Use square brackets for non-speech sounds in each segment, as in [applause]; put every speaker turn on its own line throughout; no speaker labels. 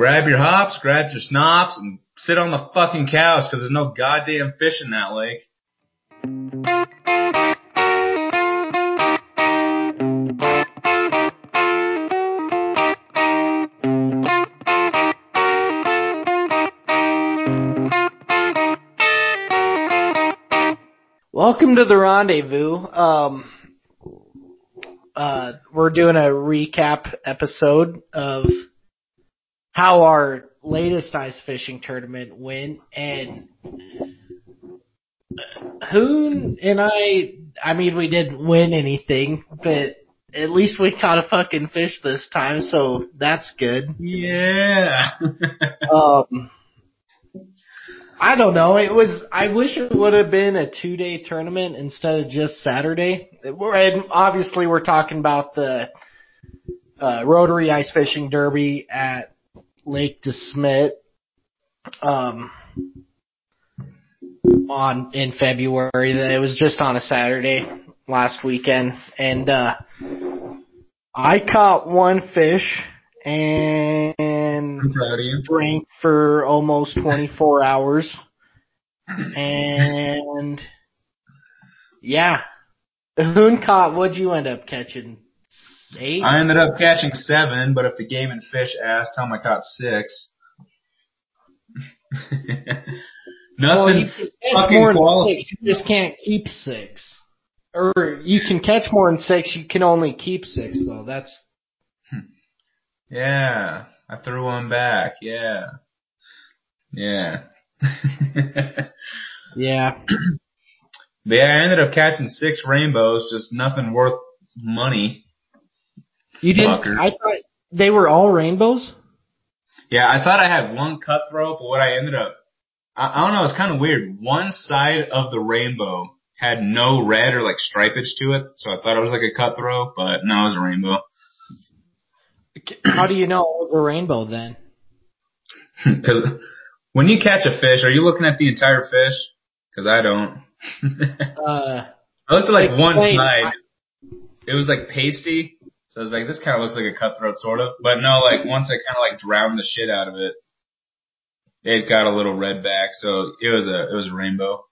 grab your hops, grab your snops, and sit on the fucking couch because there's no goddamn fish in that lake.
Welcome to the rendezvous. Um, uh, we're doing a recap episode of how our latest ice fishing tournament went, and Hoon and I. I mean, we didn't win anything, but at least we caught a fucking fish this time, so that's good.
Yeah. [laughs]
Um, I don't know. It was. I wish it would have been a two day tournament instead of just Saturday. And obviously we're talking about the uh, Rotary Ice Fishing Derby at Lake DeSmet um, on in February. It was just on a Saturday last weekend, and uh, I caught one fish and
I'm proud of
drank for almost 24 [laughs] hours. And yeah, Hoon caught. What'd you end up catching? Eight.
I ended up catching seven, but if the game and fish asked, tell them I caught six. [laughs]
Well,
Nothing
catch
fucking
more than
quality.
six. You just can't keep six. Or you can catch more than six. You can only keep six though. That's hmm.
Yeah, I threw one back. Yeah, yeah. [laughs] but
yeah.
yeah, I ended up catching six rainbows, just nothing worth money.
You didn't.
Fuckers.
I thought they were all rainbows.
Yeah, I thought I had one cutthroat, but what I ended up, I, I don't know, it's kind of weird. One side of the rainbow had no red or like stripage to it, so I thought it was like a cutthroat, but no, it was a rainbow.
How do you know it was a rainbow then? [laughs]
Because when you catch a fish, are you looking at the entire fish? Because I don't. [laughs]
Uh,
I looked at like one side. It was like pasty. So I was like, this kind of looks like a cutthroat sort of. But no, like once I kind of like drowned the shit out of it, it got a little red back. So it was a, it was a rainbow.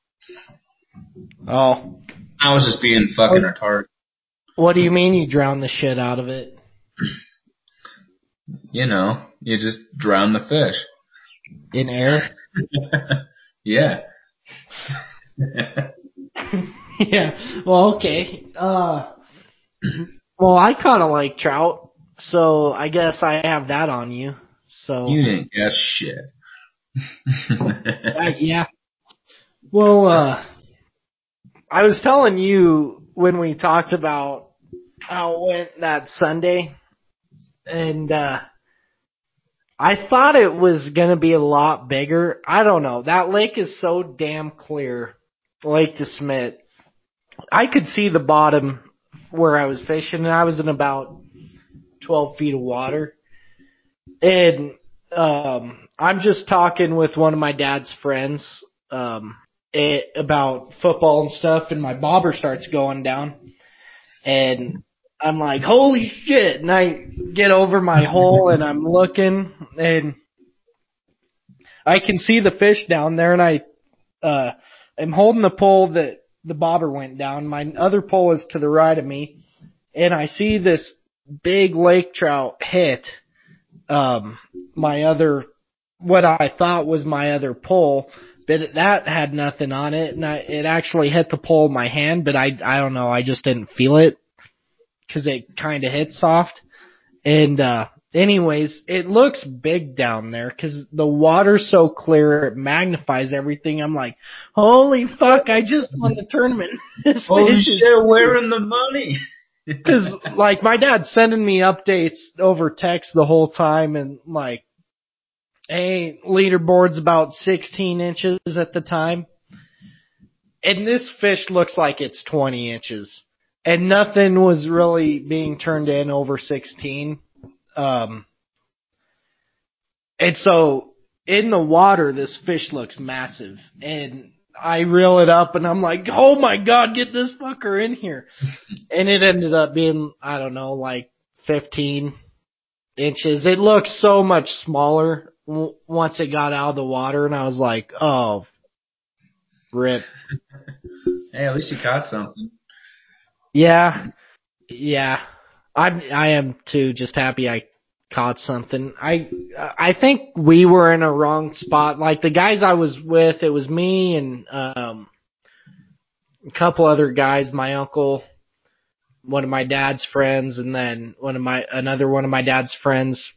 oh,
I was just being fucking retarded.
what do you mean you drowned the shit out of it?
You know, you just drown the fish.
In air? [laughs]
yeah. [laughs]
yeah. Well, okay. Uh, well, I kind of like trout, so I guess I have that on you. So
you didn't guess shit.
Uh, yeah. Well, uh, I was telling you when we talked about how it went that Sunday, and uh, I thought it was gonna be a lot bigger. I don't know. That lake is so damn clear, Lake DeSmet. I could see the bottom where I was fishing, and I was in about twelve feet of water, and um, I'm just talking with one of my dad's friends um, it, about football and stuff, and my bobber starts going down, and I'm like, "Holy shit!" And I get over my hole, and I'm looking, and I can see the fish down there, and I uh, am holding the pole that the bobber went down. My other pole is to the right of me, and I see this big lake trout hit um my other what I thought was my other pole, but that had nothing on it, and I, it actually hit the pole in my hand, but I I don't know, I just didn't feel it because it kind of hit soft, and uh anyways, it looks big down there because the water's so clear, it magnifies everything. I'm like, holy fuck, I just won the tournament. [laughs] This
Holy shit, where in the money? [laughs]
Cause like my dad's sending me updates over text the whole time and like, hey, leaderboard's about 16 inches at the time. And this fish looks like it's 20 inches. And nothing was really being turned in over 16. Um, and so in the water, this fish looks massive. And I reel it up and I'm like, oh my god, get this fucker in here. [laughs] and it ended up being, I don't know, like 15, inches. It looked so much smaller w- once it got out of the water, and I was like, oh, rip. [laughs]
hey, at least you caught something.
Yeah, yeah. I'm I am too. Just happy I caught something. I I think we were in a wrong spot. Like the guys I was with, it was me and um a couple other guys, my uncle, one of my dad's friends, and then one of my another one of my dad's friends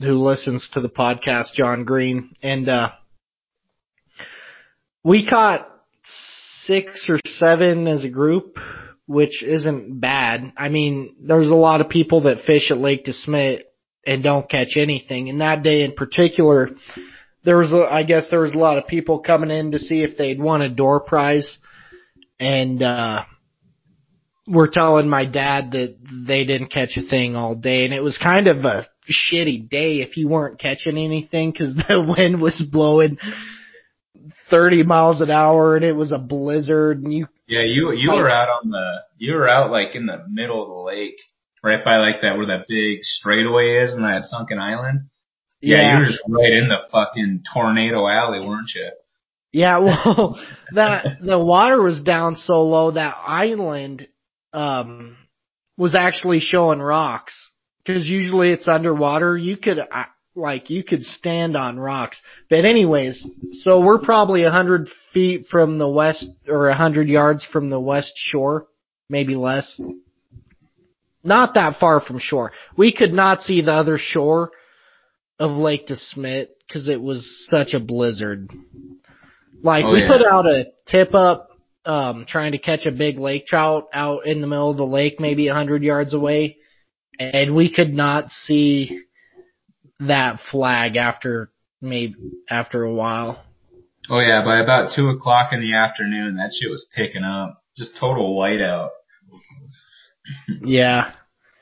who listens to the podcast, John Green, and uh we caught six or seven as a group, which isn't bad. I mean, there's a lot of people that fish at Lake DeSmet and don't catch anything. And that day in particular, there was, a, I guess there was a lot of people coming in to see if they'd won a door prize. And, uh, we're telling my dad that they didn't catch a thing all day. And it was kind of a shitty day if you weren't catching anything because [laughs] the wind was blowing 30 miles an hour and it was a blizzard and you
Yeah, you you were out on the you were out like in the middle of the lake, right by like that where that big straightaway is in that sunken island. Yeah,
Yeah.
you were just right in the fucking tornado alley, weren't you?
Yeah, [laughs] well, that the water was down so low that island um was actually showing rocks because usually it's underwater. You could uh, like you could stand on rocks. But anyways, so we're probably a hundred feet from the west or a hundred yards from the west shore, maybe less. Not that far from shore. We could not see the other shore of Lake DeSmet because it was such a blizzard. Like
Oh,
we
yeah.
put out a tip up, um, trying to catch a big lake trout out in the middle of the lake, maybe a hundred yards away, and we could not see that flag after maybe after a while.
Oh yeah, by about two o'clock in the afternoon, that shit was picking up. Just total whiteout.
Yeah,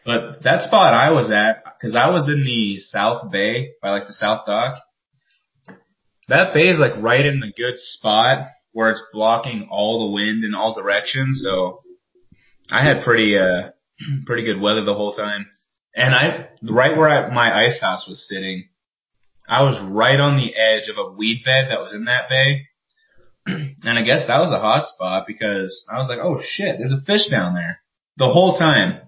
But that spot I was at, cause I was in the South Bay by like the South Dock. That bay is like right in the good spot where it's blocking all the wind in all directions. So I had pretty, uh, [clears throat] pretty good weather the whole time. And I, right where I, my ice house was sitting, I was right on the edge of a weed bed that was in that bay. [clears throat] And I guess that was a hot spot because I was like, oh shit, there's a fish down there. The whole time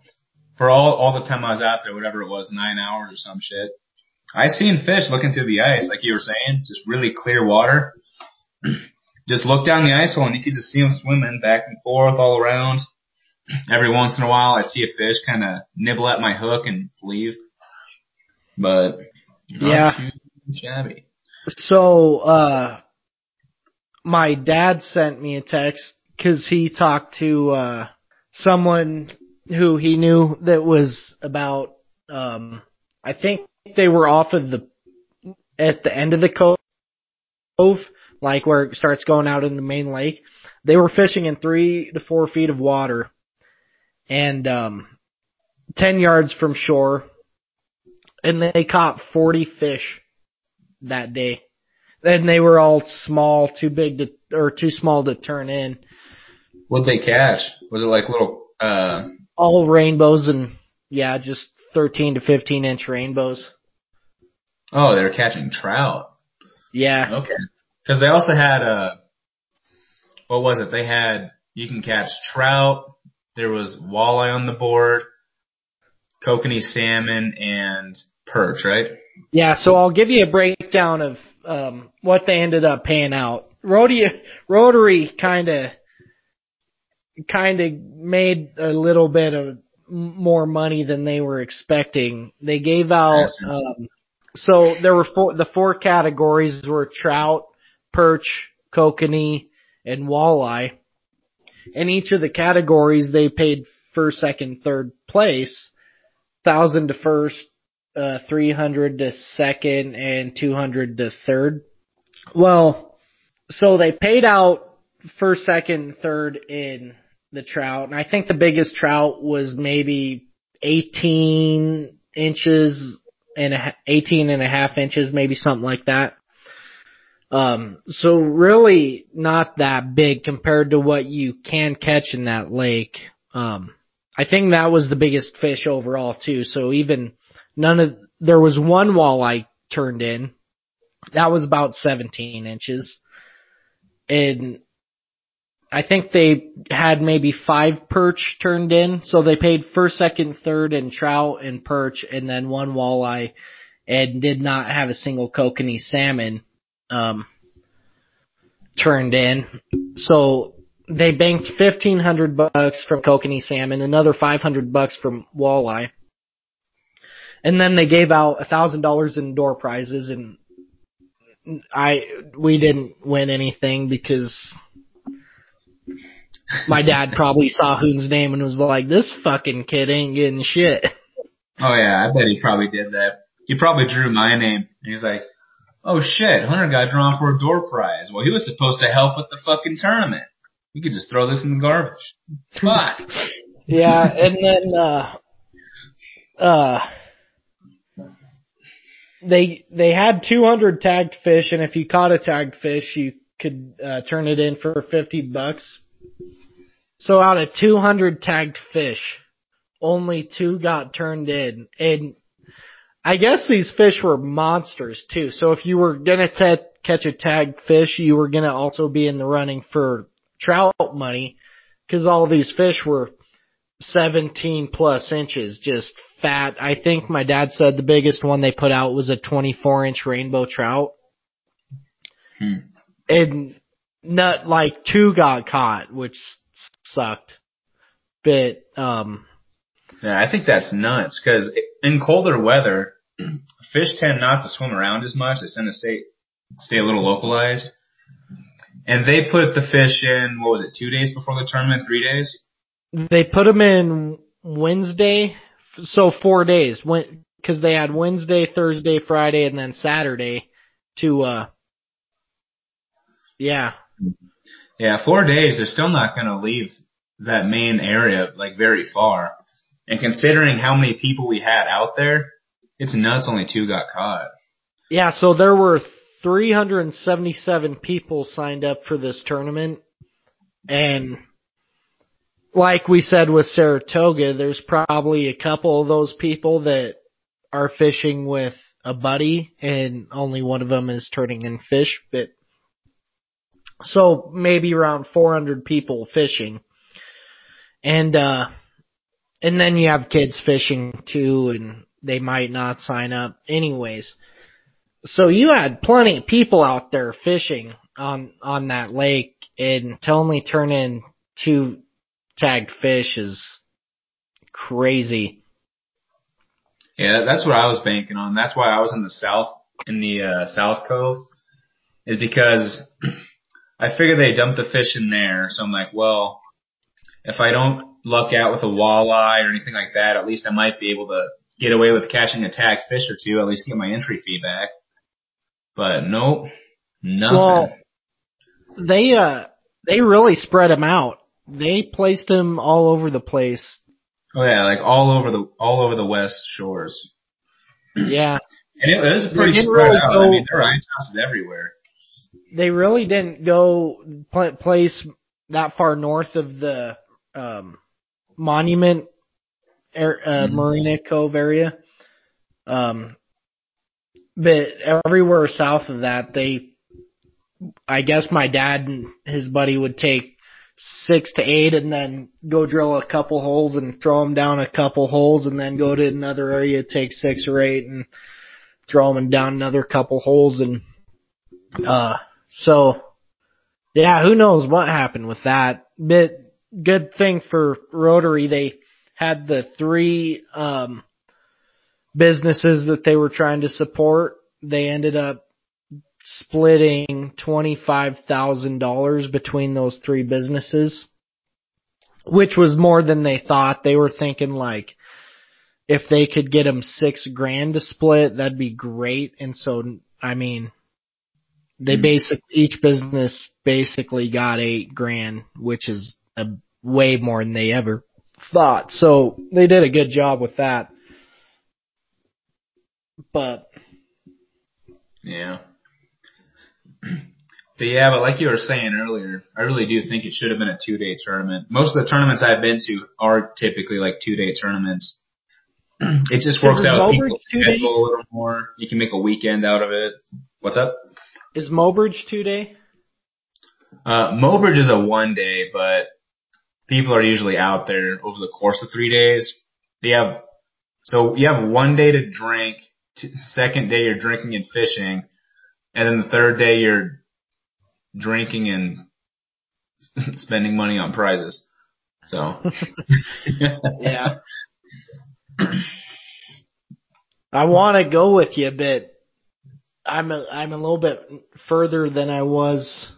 for all all the time I was out there, whatever it was, nine hours or some shit. I seen fish looking through the ice, like you were saying, just really clear water. [clears throat] just look down the ice hole and you could just see them swimming back and forth all around. [clears throat] Every once in a while, I'd see a fish kind of nibble at my hook and leave. But
Yeah.
shabby.
So, uh, my dad sent me a text cause he talked to, uh, someone who he knew that was about, um, I think they were off of the, at the end of the cove, like where it starts going out in the main lake. They were fishing in three to four feet of water and, um, 10 yards from shore and they caught 40 fish that day. And they were all small, too big to, or too small to turn in.
What'd they catch? Was it like little, uh,
All rainbows and, yeah, just 13 to 15 inch rainbows.
oh, they were catching trout.
Yeah.
Okay. Because they also had uh what was it? They had you can catch trout. There was walleye on the board, kokanee salmon, and perch. Right?
Yeah, so I'll give you a breakdown of, um, what they ended up paying out. Rotary, Rotary kinda, kinda made a little bit of more money than they were expecting. They gave out, um, so there were four, the four categories were trout, perch, kokanee, and walleye. In each of the categories, they paid first, second, third place, thousand to first, uh, 300 to second, and 200 to third. Well, so they paid out first, second, third in the trout, and I think the biggest trout was maybe 18 inches and a, ha- 18 and a half inches, maybe something like that. Um, so really not that big compared to what you can catch in that lake. Um, I think that was the biggest fish overall too. So even none of, there was one walleye turned in. That was about 17 inches. And I think they had maybe five perch turned in. So they paid first, second, third and trout and perch and then one walleye and did not have a single kokanee salmon, um, turned in. So they banked 1500 bucks from kokanee salmon, another 500 bucks from walleye. And then they gave out a thousand dollars in door prizes and I, we didn't win anything because my dad probably saw Hoon's name and was like, this fucking kid ain't getting shit.
Oh yeah, I bet he probably did that. He probably drew my name. He's like, oh shit, Hunter got drawn for a door prize. Well, he was supposed to help with the fucking tournament. You could just throw this in the garbage. Fuck. [laughs]
yeah, and then, uh, uh, they, they had 200 tagged fish and if you caught a tagged fish, you could, uh, turn it in for 50 bucks. So out of 200 tagged fish, only two got turned in. And I guess these fish were monsters too. So if you were gonna t- catch a tagged fish, you were gonna also be in the running for trout money because all these fish were 17 plus inches, just fat. I think my dad said the biggest one they put out was a 24 inch rainbow trout.
Hmm.
And not like two got caught, which sucked. But, um,
yeah, I think that's nuts because in colder weather, [clears throat] fish tend not to swim around as much. They tend to stay, stay a little localized. And they put the fish in, what was it, two days before the tournament, three days?
They put them in Wednesday, so four days, because they had Wednesday, Thursday, Friday, and then Saturday to, uh, yeah. Mm-hmm.
Yeah, four days, they're still not going to leave that main area, like, very far. And considering how many people we had out there, it's nuts only two got caught.
Yeah, so there were 377 people signed up for this tournament. And like we said with Saratoga, there's probably a couple of those people that are fishing with a buddy and only one of them is turning in fish, but so maybe around 400 people fishing. And, uh, and then you have kids fishing too and they might not sign up anyways. So you had plenty of people out there fishing on, on that lake and to only turn in two tagged fish is crazy.
Yeah, that's what I was banking on. That's why I was in the south, in the uh, South Cove, is because [clears throat] I figured they dumped the fish in there. So I'm like, well, if I don't luck out with a walleye or anything like that, at least I might be able to get away with catching a tag fish or two, at least get my entry fee back. But nope, nothing. Well,
they, uh, they really spread them out. They placed them all over the place.
Oh yeah, like all over the, all over the west shores.
Yeah.
And it, was pretty spread really out. Go, I mean, there are ice houses everywhere.
They really didn't go place that far north of the, um, monument, uh, mm-hmm. Marina Cove area. Um, but everywhere south of that, they, I guess my dad and his buddy would take six to eight and then go drill a couple holes and throw them down a couple holes and then go to another area, take six or eight and throw them down another couple holes and, uh, so yeah, who knows what happened with that, but good thing for Rotary, they had the three, um, businesses that they were trying to support, they ended up splitting $25,000 between those three businesses, which was more than they thought. They were thinking like, if they could get them six grand to split, that'd be great. And so, I mean, they mm-hmm. basic, each business basically got eight grand, which is a way more than they ever thought. So they did a good job with that. But
yeah. [clears throat] But yeah, but like you were saying earlier, I really do think it should have been a two day tournament. Most of the tournaments I've been to are typically like two day tournaments. [clears throat] it just works out. People schedule a little more. You can make a weekend out of it. What's up?
Is Mobridge two day?
Uh, Mobridge is a one day, but people are usually out there over the course of three days. They have, so you have one day to drink, t- second day you're drinking and fishing, and then the third day you're drinking and [laughs] spending money on prizes. So. [laughs]
Yeah. [clears throat] I want to go with you, but I'm a, I'm a little bit further than I was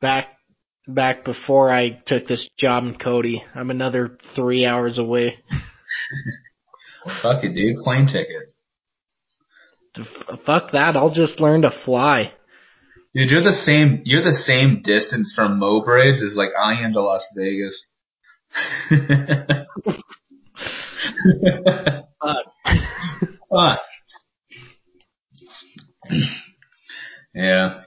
back back before I took this job in Cody. I'm another three hours away. [laughs]
Fuck it, dude. Plane ticket.
F- Fuck that! I'll just learn to fly.
Dude, you're the same. You're the same distance from Mobridge as like I am to Las Vegas. [laughs] [laughs]
Fuck.
Fuck. [clears throat] yeah.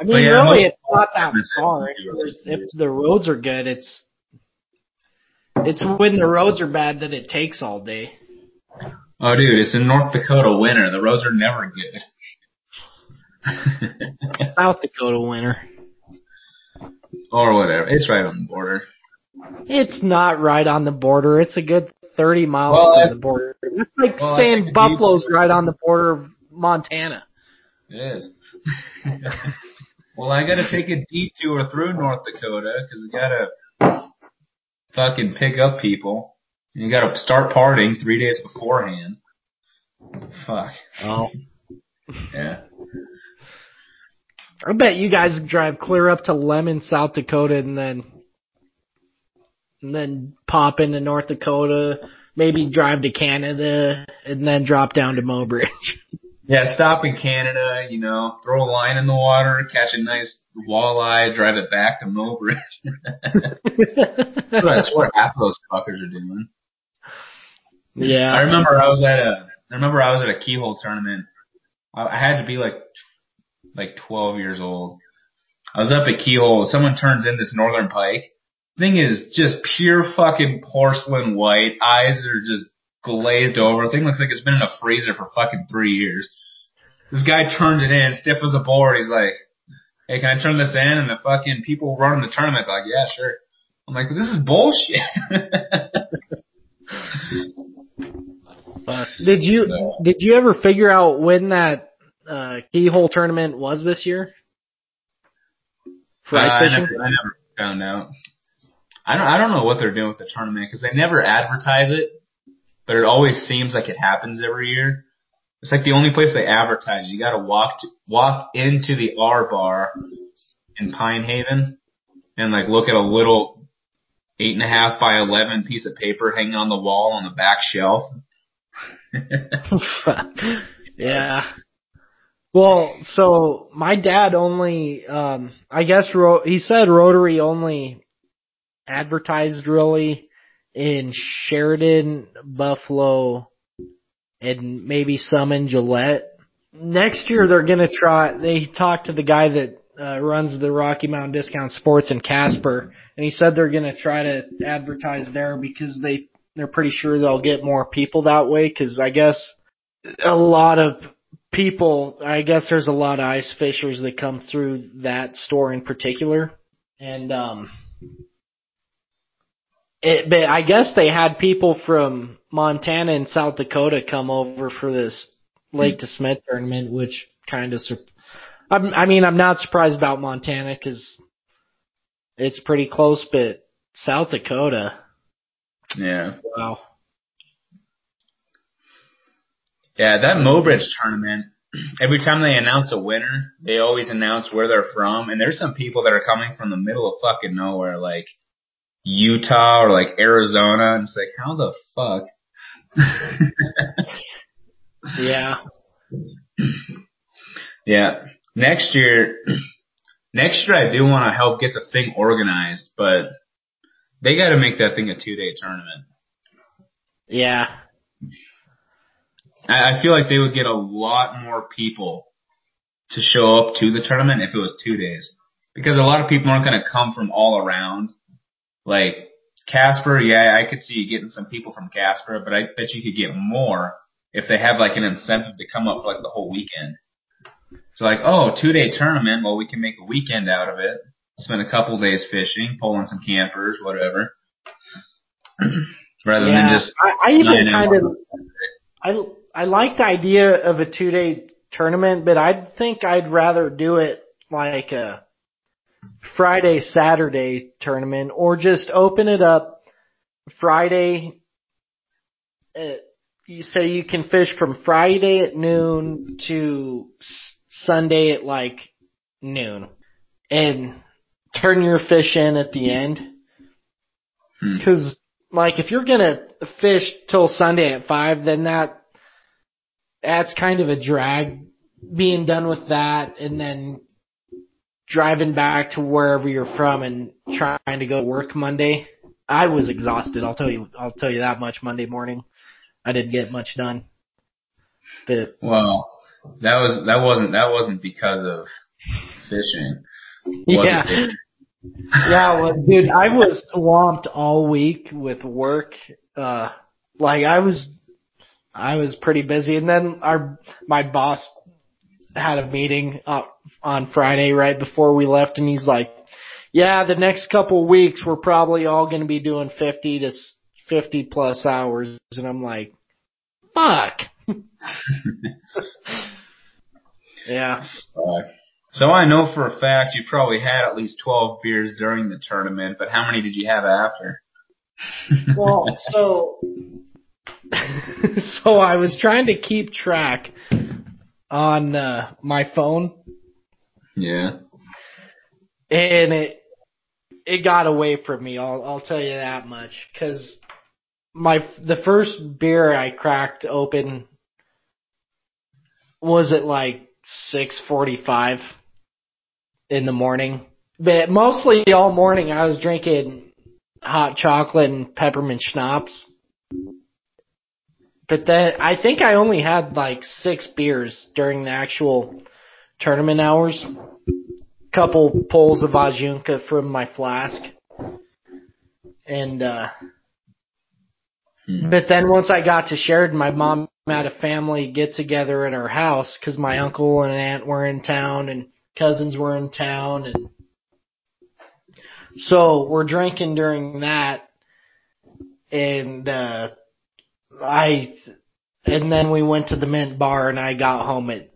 I mean,
yeah,
really, it's not that far. If, if the roads are good, it's it's when the roads are bad that it takes all day.
Oh, dude, it's in North Dakota winter. The roads are never good. [laughs] [laughs]
South Dakota winter.
or whatever. It's right on the border.
It's not right on the border. It's a good 30 miles
Well,
from the border. It's like
well,
saying Buffalo's right on the border of Montana.
It is. [laughs] well, I gotta take a detour through North Dakota because I gotta fucking pick up people. And You gotta start partying three days beforehand. Fuck.
Oh.
Yeah.
I bet you guys drive clear up to Lemmon, South Dakota and then and then pop into North Dakota, maybe drive to Canada and then drop down to Mobridge. [laughs]
Yeah, stop in Canada, you know, throw a line in the water, catch a nice walleye, drive it back to Mobridge. That's [laughs] what I swear half of those fuckers are doing.
Yeah.
I remember I was at a, I remember I was at a keyhole tournament. I, I had to be like, like 12 years old. I was up at keyhole. Someone turns in this northern pike. Thing is just pure fucking porcelain white. Eyes are just glazed over. Thing looks like it's been in a freezer for fucking three years. This guy turns it in, stiff as a board. He's like, "Hey, can I turn this in?" And the fucking people running the tournament's like, "Yeah, sure." I'm like, "This is bullshit." [laughs]
Did you
No.
did you ever figure out when that uh, keyhole tournament was this year? For
Uh,
ice
I
fishing?
never, I never found out. I don't. I don't know what they're doing with the tournament because they never advertise it, but it always seems like it happens every year. It's like the only place they advertise. You got to walk to, walk into the R bar in Pine Haven and like look at a little eight and a half by eleven piece of paper hanging on the wall on the back shelf. [laughs]
yeah. Well, so my dad only, um, I guess ro- he said Rotary only advertised really in Sheridan, Buffalo, and maybe some in Gillette. Next year they're gonna try. They talked to the guy that uh, runs the Rocky Mountain Discount Sports in Casper, and he said they're gonna try to advertise there because they they're pretty sure they'll get more people that way. Because I guess a lot of people, I guess there's a lot of ice fishers that come through that store in particular, and um, it, but I guess they had people from Montana and South Dakota come over for this Lake hmm. DeSmet tournament, which kind of, sur- I'm, I mean, I'm not surprised about Montana because it's pretty close, but South Dakota,
Yeah.
wow.
Yeah, that Mobridge tournament, every time they announce a winner, they always announce where they're from. And there's some people that are coming from the middle of fucking nowhere, like Utah or like Arizona. And it's like, how the fuck? [laughs]
Yeah.
yeah. Next year, next year I do want to help get the thing organized, but they got to make that thing a two day tournament.
Yeah.
I, I feel like they would get a lot more people to show up to the tournament if it was two days. Because a lot of people aren't going to come from all around. Like, Casper, yeah, I could see you getting some people from Casper, but I bet you could get more if they have like an incentive to come up for like the whole weekend. So like, oh, two day tournament, well we can make a weekend out of it. Spend a couple days fishing, pulling some campers, whatever. [clears throat] Rather
yeah,
than just
I, I even kind of. I I like the idea of a two day tournament, but I think I'd rather do it like a Friday Saturday tournament or just open it up Friday. Uh, you say you can fish from Friday at noon to s- Sunday at like noon, and turn your fish in at the end.
Hmm.
Because like if you're gonna fish till Sunday at five, then that that's kind of a drag being done with that and then driving back to wherever you're from and trying to go to work Monday. I was exhausted, I'll tell you I'll tell you that much Monday morning. I didn't get much done. But
Well, that was that wasn't that wasn't because of fishing. [laughs]
yeah. yeah, well, dude, I was swamped all week with work. Uh, like I was, I was pretty busy, and then our my boss had a meeting uh, on Friday right before we left, and he's like, "Yeah, the next couple weeks we're probably all going to be doing fifty to s- fifty plus hours," and I'm like, "Fuck." [laughs] yeah.
Fuck. So I know for a fact you probably had at least 12 beers during the tournament, but how many did you have after? [laughs]
Well, so [laughs] so I was trying to keep track on uh, my phone,
yeah.
and it it got away from me. I'll I'll tell you that much because my the first beer I cracked open was at like six forty five in the morning, but mostly all morning I was drinking hot chocolate and peppermint schnapps. But then I think I only had like six beers during the actual tournament hours. Couple pulls of Ajunka from my flask. And uh
Hmm.
but then once I got to Sheridan, my mom had a family get together at her house because my uncle and aunt were in town and cousins were in town and so we're drinking during that and uh I and then we went to the mint bar and I got home at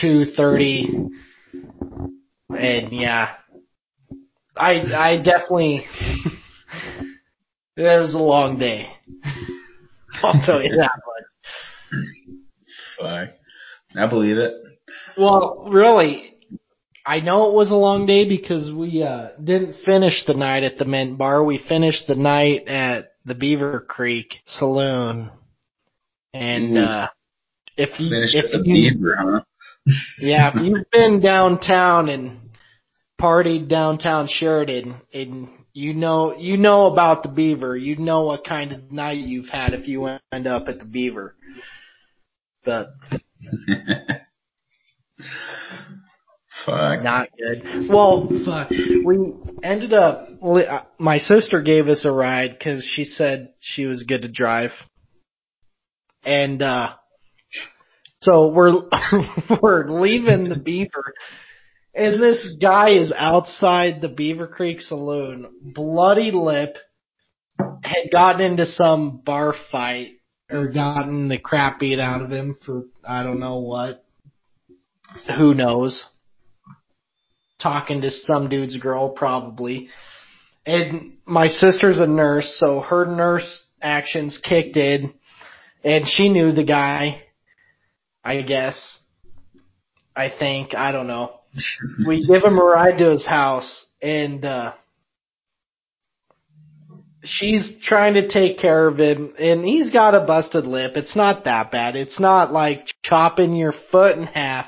two thirty and yeah I I definitely [laughs] it was a long day. [laughs] I'll tell you that much.
Fuck. I believe it.
Well, really, I know it was a long day because we uh didn't finish the night at the Mint Bar. We finished the night at the Beaver Creek Saloon. And uh if you
Finished
if
with the
you
beaver, huh?
Yeah, if you've been downtown and partied downtown Sheridan and you know you know about the Beaver, you know what kind of night you've had if you end up at the Beaver. But [laughs]
Fuck.
Not good. Well, fuck. We ended up. uh, My sister gave us a ride because she said she was good to drive, and uh so we're [laughs] we're leaving the Beaver, and this guy is outside the Beaver Creek Saloon, bloody lip, had gotten into some bar fight or gotten the crap beat out of him for I don't know what. Who knows? talking to some dude's girl probably. And my sister's a nurse, so her nurse actions kicked in and she knew the guy. I guess. I think, I don't know. We give him a ride to his house and uh she's trying to take care of him and he's got a busted lip. It's not that bad. It's not like chopping your foot in half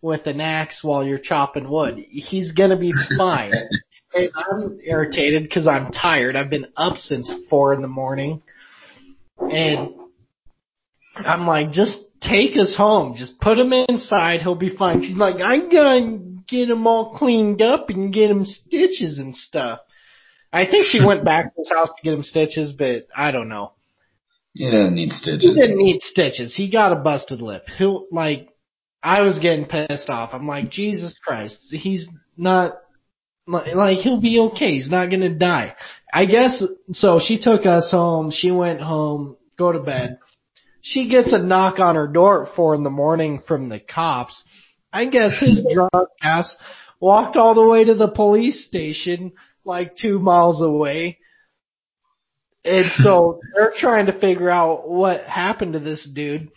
with an axe while you're chopping wood. He's gonna be fine. [laughs] and I'm irritated because I'm tired. I've been up since four in the morning, and I'm like, just take us home. Just put him inside. He'll be fine. She's like, I'm gonna get him all cleaned up and get him stitches and stuff. I think she went back to his house to get him stitches, but I don't know.
He doesn't need stitches.
He didn't need stitches. He got a busted lip. He'll like I was getting pissed off. I'm like, Jesus Christ, he's not like like, he'll be okay. He's not gonna die. I guess so. She took us home. She went home, go to bed. She gets a knock on her door at four in the morning from the cops. I guess his [laughs] drunk ass walked all the way to the police station, like two miles away. And so they're trying to figure out what happened to this dude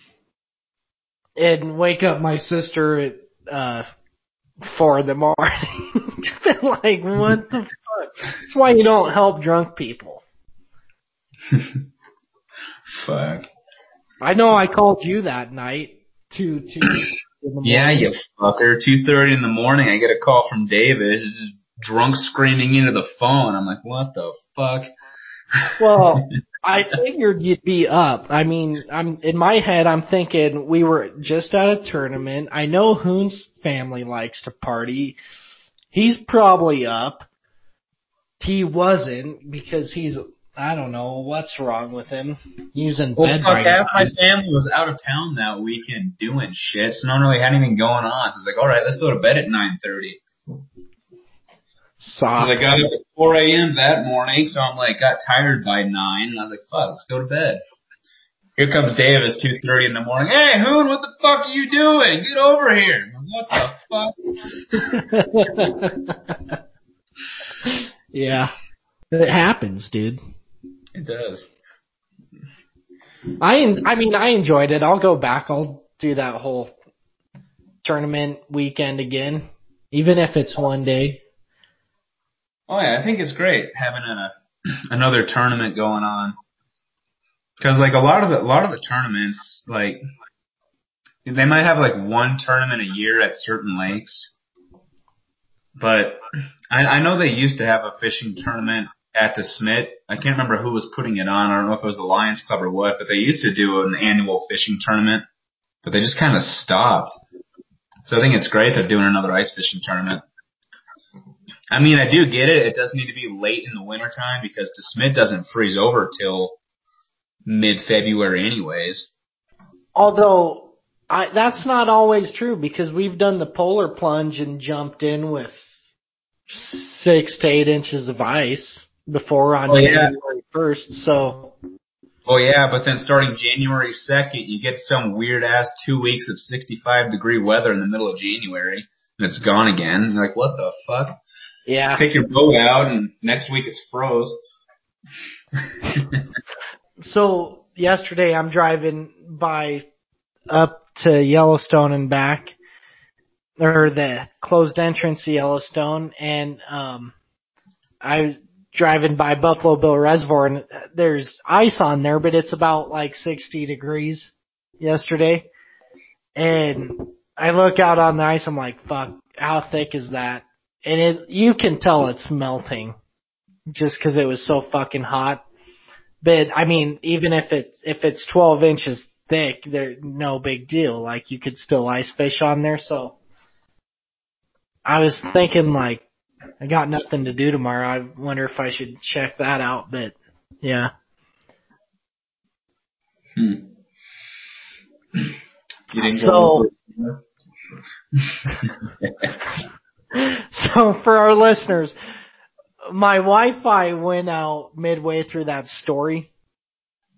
and wake up my sister at uh four in the morning. [laughs] like, what the fuck? That's why you don't help drunk people. [laughs]
Fuck.
I know I called you that night two two
Yeah, you fucker. Two thirty in the morning, I get a call from Davis, just drunk screaming into the phone. I'm like, what the fuck?
Well, [laughs] I figured you'd be up. I mean, I'm in my head. I'm thinking we were just at a tournament. I know Hoon's family likes to party. He's probably up. He wasn't because he's. I don't know what's wrong with him. Using
Well,
bed
fuck, half my family was out of town that weekend doing shit, so no one really had anything going on. So it's like, all right, let's go to bed at nine thirty.
Soft.
Because I got up at 4 a.m. that morning, so I'm like, got tired by 9, and I was like, fuck, let's go to bed. Here comes Davis, 2.30 in the morning. Hey, Hoon, what the fuck are you doing? Get over here. What the fuck? [laughs]
yeah, it happens, dude.
It does.
I en- I mean I enjoyed it. I'll go back. I'll do that whole tournament weekend again, even if it's one day.
Oh yeah, I think it's great having a another tournament going on. Cause like a lot of the, a lot of the tournaments, like, they might have like one tournament a year at certain lakes. But I, I know they used to have a fishing tournament at DeSmet. I can't remember who was putting it on. I don't know if it was the Lions Club or what, but they used to do an annual fishing tournament, but they just kind of stopped. So I think it's great they're doing another ice fishing tournament. I mean, I do get it. It does need to be late in the wintertime because DeSmet doesn't freeze over till mid-February anyways.
Although I, that's not always true because we've done the polar plunge and jumped in with six to eight inches of ice before on
Oh, yeah.
January first. So
Oh yeah, but then starting January 2nd, you get some weird ass two weeks of 65 degree weather in the middle of January, and it's gone again. You're like, what the fuck?
yeah,
Take your boat out, and next week it's froze. [laughs]
so yesterday I'm driving by up to Yellowstone and back, or the closed entrance to Yellowstone, and um, I driving by Buffalo Bill Reservoir, and there's ice on there, but it's about like 60 degrees yesterday, and I look out on the ice, I'm like, fuck, how thick is that? And it, you can tell it's melting, just because it was so fucking hot. But I mean, even if it if it's 12 inches thick, there no big deal. Like you could still ice fish on there. So I was thinking like I got nothing to do tomorrow. I wonder if I should check that out. But yeah,
Hmm.
So- [laughs] so for our listeners, my Wi-Fi went out midway through that story.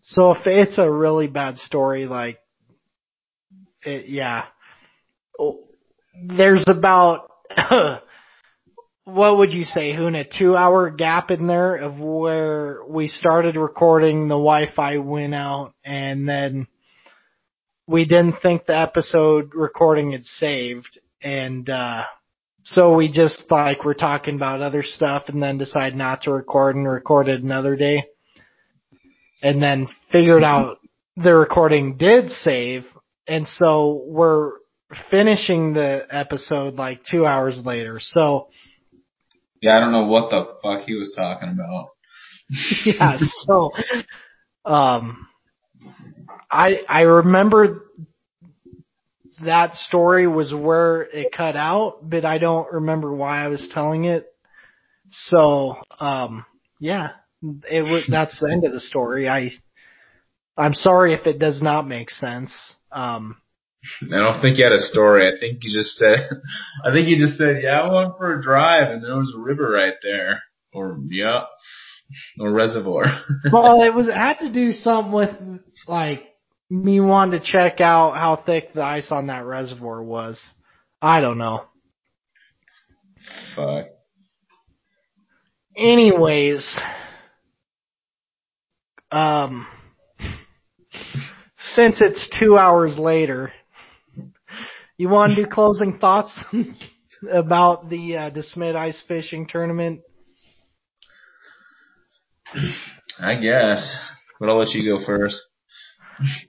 So if it's a really bad story, like, it, yeah, Oh, there's about [laughs] what would you say, Hoon, a two-hour gap in there of where we started recording, the Wi-Fi went out, and then we didn't think the episode recording had saved, and uh so we just like were talking about other stuff and then decided not to record and recorded another day. And then figured out the recording did save. And so we're finishing the episode like two hours later. So
Yeah, I don't know what the fuck he was talking about. [laughs]
yeah, so um I I remember that story was where it cut out, but I don't remember why I was telling it. So, um Yeah, it was. That's the end of the story. I, I'm sorry if it does not make sense. Um, [laughs]
I don't think you had a story. I think you just said, [laughs] I think you just said, yeah, I went for a drive and there was a river right there. Or, yeah, or reservoir. [laughs]
well, it was, it had to do something with, like, me wanting to check out how thick the ice on that reservoir was. I don't know.
Fuck.
Anyways, um, since it's two hours later, you want to do closing thoughts [laughs] about the uh, DeSmet ice fishing tournament?
I guess, but I'll let you go first.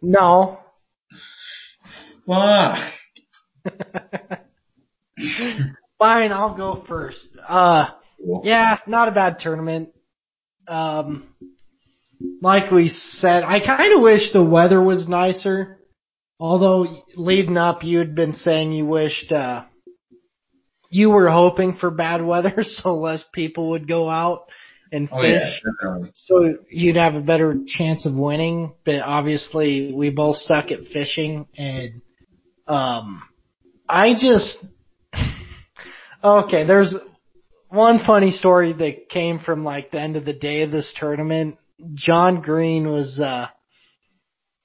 No.
Why? [laughs]
Fine, I'll go first. Uh, yeah, not a bad tournament. Um, like we said, I kind of wish the weather was nicer. Although leading up, you had been saying you wished uh, you were hoping for bad weather [laughs] so less people would go out and
Oh
fish.
yeah,
So you'd have a better chance of winning, but obviously we both suck at fishing and um I just [laughs] okay, there's one funny story that came from like the end of the day of this tournament. John Green was uh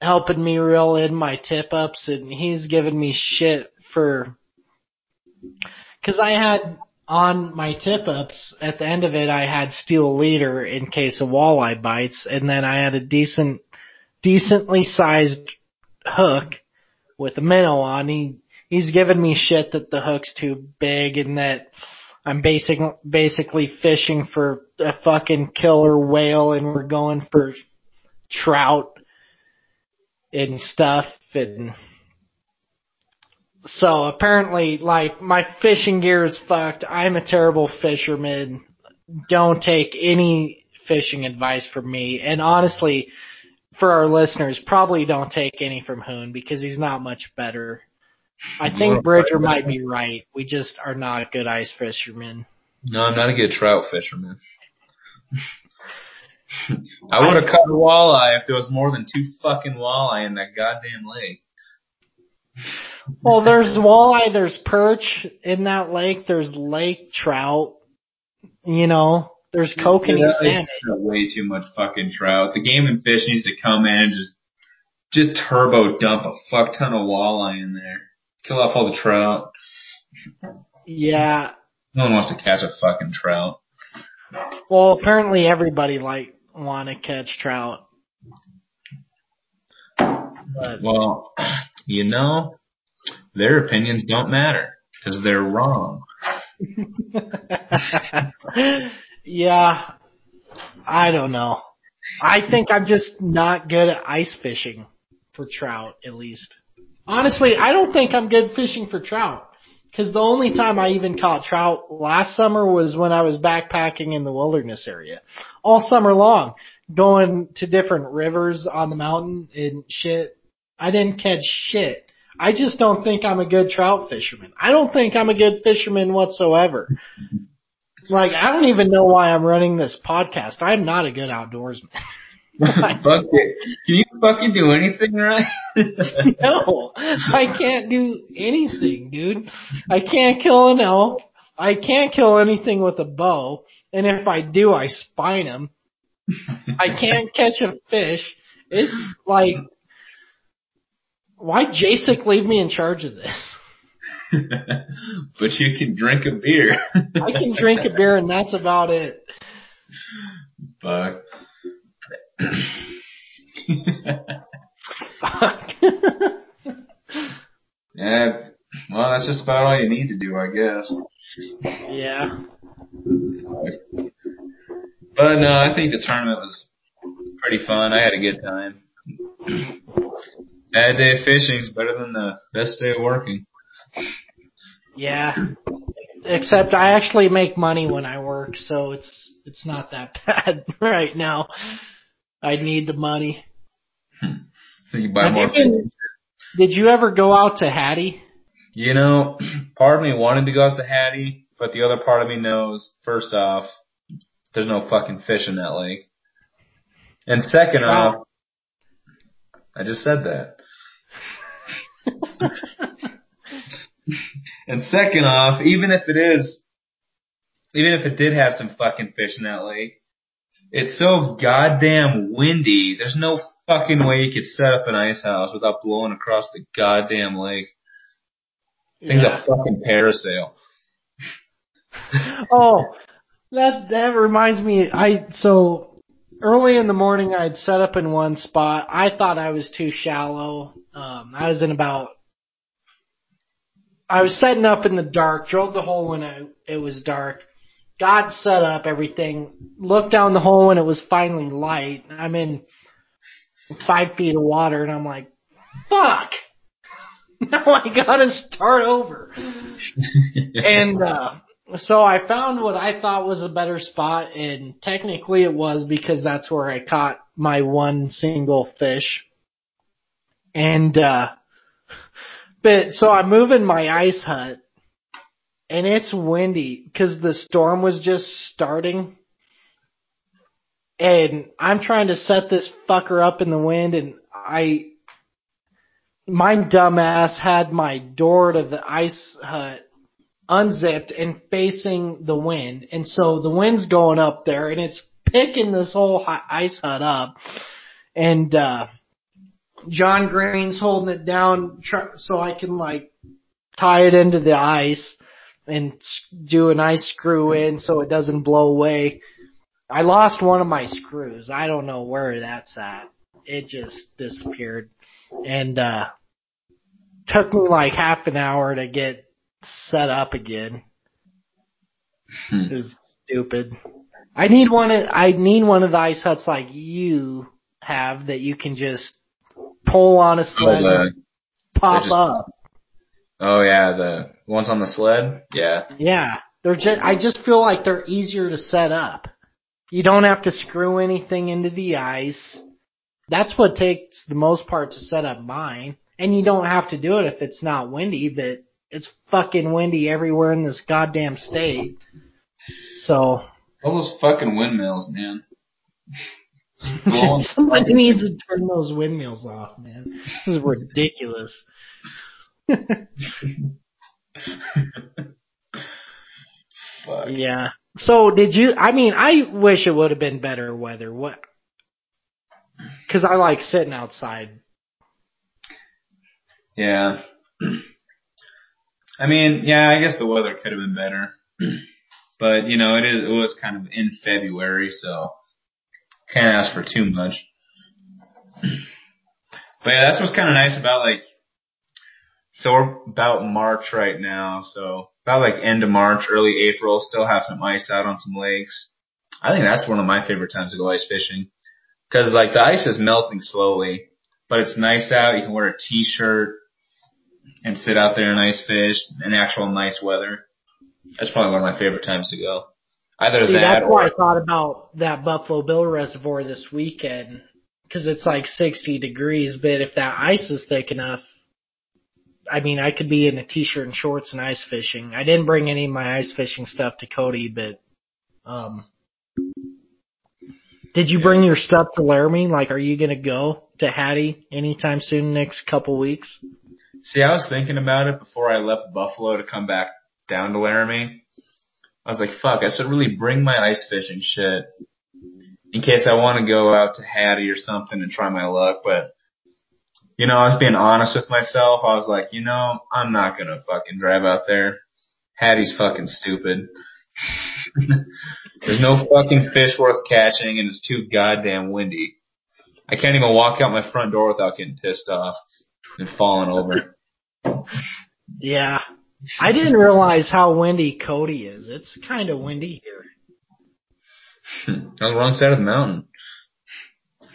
helping me reel in my tip ups and he's giving me shit for cuz I had on my tip ups, at the end of it, I had steel leader in case of walleye bites, and then I had a decent, decently sized hook with a minnow on. He, he's giving me shit that the hook's too big and that I'm basic, basically fishing for a fucking killer whale and we're going for trout and stuff and so apparently, like, my fishing gear is fucked. I'm a terrible fisherman. Don't take any fishing advice from me. And honestly, for our listeners, probably don't take any from Hoon because he's not much better. I think Bridger might be right. We just are not good ice fishermen.
No, I'm not a good trout fisherman. [laughs] I would have caught a walleye if there was more than two fucking walleye in that goddamn lake.
Well, there's walleye, there's perch in that lake, there's lake trout, you know, there's kokanee
Yeah,
salmon.
Way too much fucking trout. The game and fish needs to come in and just just turbo dump a fuck ton of walleye in there. Kill off all the trout.
Yeah.
No one wants to catch a fucking trout.
Well, apparently everybody like want to catch trout. But
Well, you know, their opinions don't matter because they're wrong. [laughs]
yeah, I don't know. I think I'm just not good at ice fishing for trout, at least. Honestly, I don't think I'm good fishing for trout. Cause the only time I even caught trout last summer was when I was backpacking in the wilderness area. All summer long. Going to different rivers on the mountain and shit. I didn't catch shit. I just don't think I'm a good trout fisherman. I don't think I'm a good fisherman whatsoever. Like, I don't even know why I'm running this podcast. I'm not a good outdoorsman. [laughs]
Fuck it. Can you fucking do anything right? [laughs]
no, I can't do anything, dude. I can't kill an elk. I can't kill anything with a bow. And if I do, I spine them. I can't catch a fish. It's like, why Jacek leave me in charge of this? [laughs]
but you can drink a beer.
I can drink a beer and that's about it.
Fuck.
Fuck. [laughs]
yeah. Well, that's just about all you need to do, I guess.
yeah.
But no, I think the tournament was pretty fun. I had a good time. Bad day of fishing is better than the best day of working.
Yeah. Except I actually make money when I work, so it's it's not that [laughs] bad right now. I need the money. [laughs]
So you buy
Have
more
you been- Did you ever go out to Hattie?
You know, [clears throat] part of me wanted to go out to Hattie, but the other part of me knows, first off, there's no fucking fish in that lake. And second off, I just said that. [laughs] and second off, even if it is, even if it did have some fucking fish in that lake, it's so goddamn windy. There's no fucking way you could set up an ice house without blowing across the goddamn lake. Thing's
Yeah.
a fucking parasail. [laughs]
oh, that that reminds me. I so early in the morning I'd set up in one spot. I thought I was too shallow. Um, I was in about. I was setting up in the dark. Drilled the hole when it, it was dark. God set up everything. Looked down the hole and it was finally light. I'm in five feet of water, and I'm like, "Fuck!" [laughs] Now I gotta start over. [laughs] and uh so I found what I thought was a better spot and technically it was because that's where I caught my one single fish. And uh [laughs] but so I'm moving my ice hut and it's windy cuz the storm was just starting. And I'm trying to set this fucker up in the wind and I my dumbass had my door to the ice hut unzipped and facing the wind. And so the wind's going up there and it's picking this whole ice hut up. And, uh, John Green's holding it down tr- so I can like tie it into the ice and do a nice screw in so it doesn't blow away. I lost one of my screws. I don't know where that's at. It just disappeared. And, uh, took me like half an hour to get set up again.
Hmm.
It was stupid. I need one of, I need one of the ice huts like you have that you can just pull on a
Oh,
sled and pop
just-
up.
Oh yeah, the ones on the sled? Yeah.
Yeah. They're just, I just feel like they're easier to set up. You don't have to screw anything into the ice. That's what takes the most part to set up mine. And you don't have to do it if it's not windy, but it's fucking windy everywhere in this goddamn state. So,
All those fucking windmills, man. [laughs]
Somebody needs to turn those windmills off, man. This is ridiculous. Yeah. So did you, I mean, I wish it would have been better weather. What? Cause I like sitting outside.
Yeah. I mean, yeah, I guess the weather could have been better. But, you know, it is, it was kind of in February, so can't ask for too much. But yeah, that's what's kind of nice about like, so we're about March right now, so about like end of March, early April, still have some ice out on some lakes. I think that's one of my favorite times to go ice fishing. Cause like the ice is melting slowly, but it's nice out. You can wear a t-shirt and sit out there and ice fish in actual nice weather. That's probably one of my favorite times to go. Either
See,
that
that's
or
why I thought about that Buffalo Bill Reservoir this weekend. Cause it's like 60 degrees, but if that ice is thick enough, I mean, I could be in a t-shirt and shorts and ice fishing. I didn't bring any of my ice fishing stuff to Cody, but, um, did you bring your stuff to Laramie? Like, are you gonna go to Hattie anytime soon, next couple weeks?
See, I was thinking about it before I left Buffalo to come back down to Laramie. I was like, fuck, I should really bring my ice fishing shit in case I want to go out to Hattie or something and try my luck. But, you know, I was being honest with myself. I was like, you know, I'm not to fucking drive out there. Hattie's fucking stupid. [laughs] There's no fucking fish worth catching and it's too goddamn windy. I can't even walk out my front door without getting pissed off and falling over. [laughs]
Yeah. I didn't realize how windy Cody is. It's kind of windy here. [laughs]
on the wrong side of the mountain.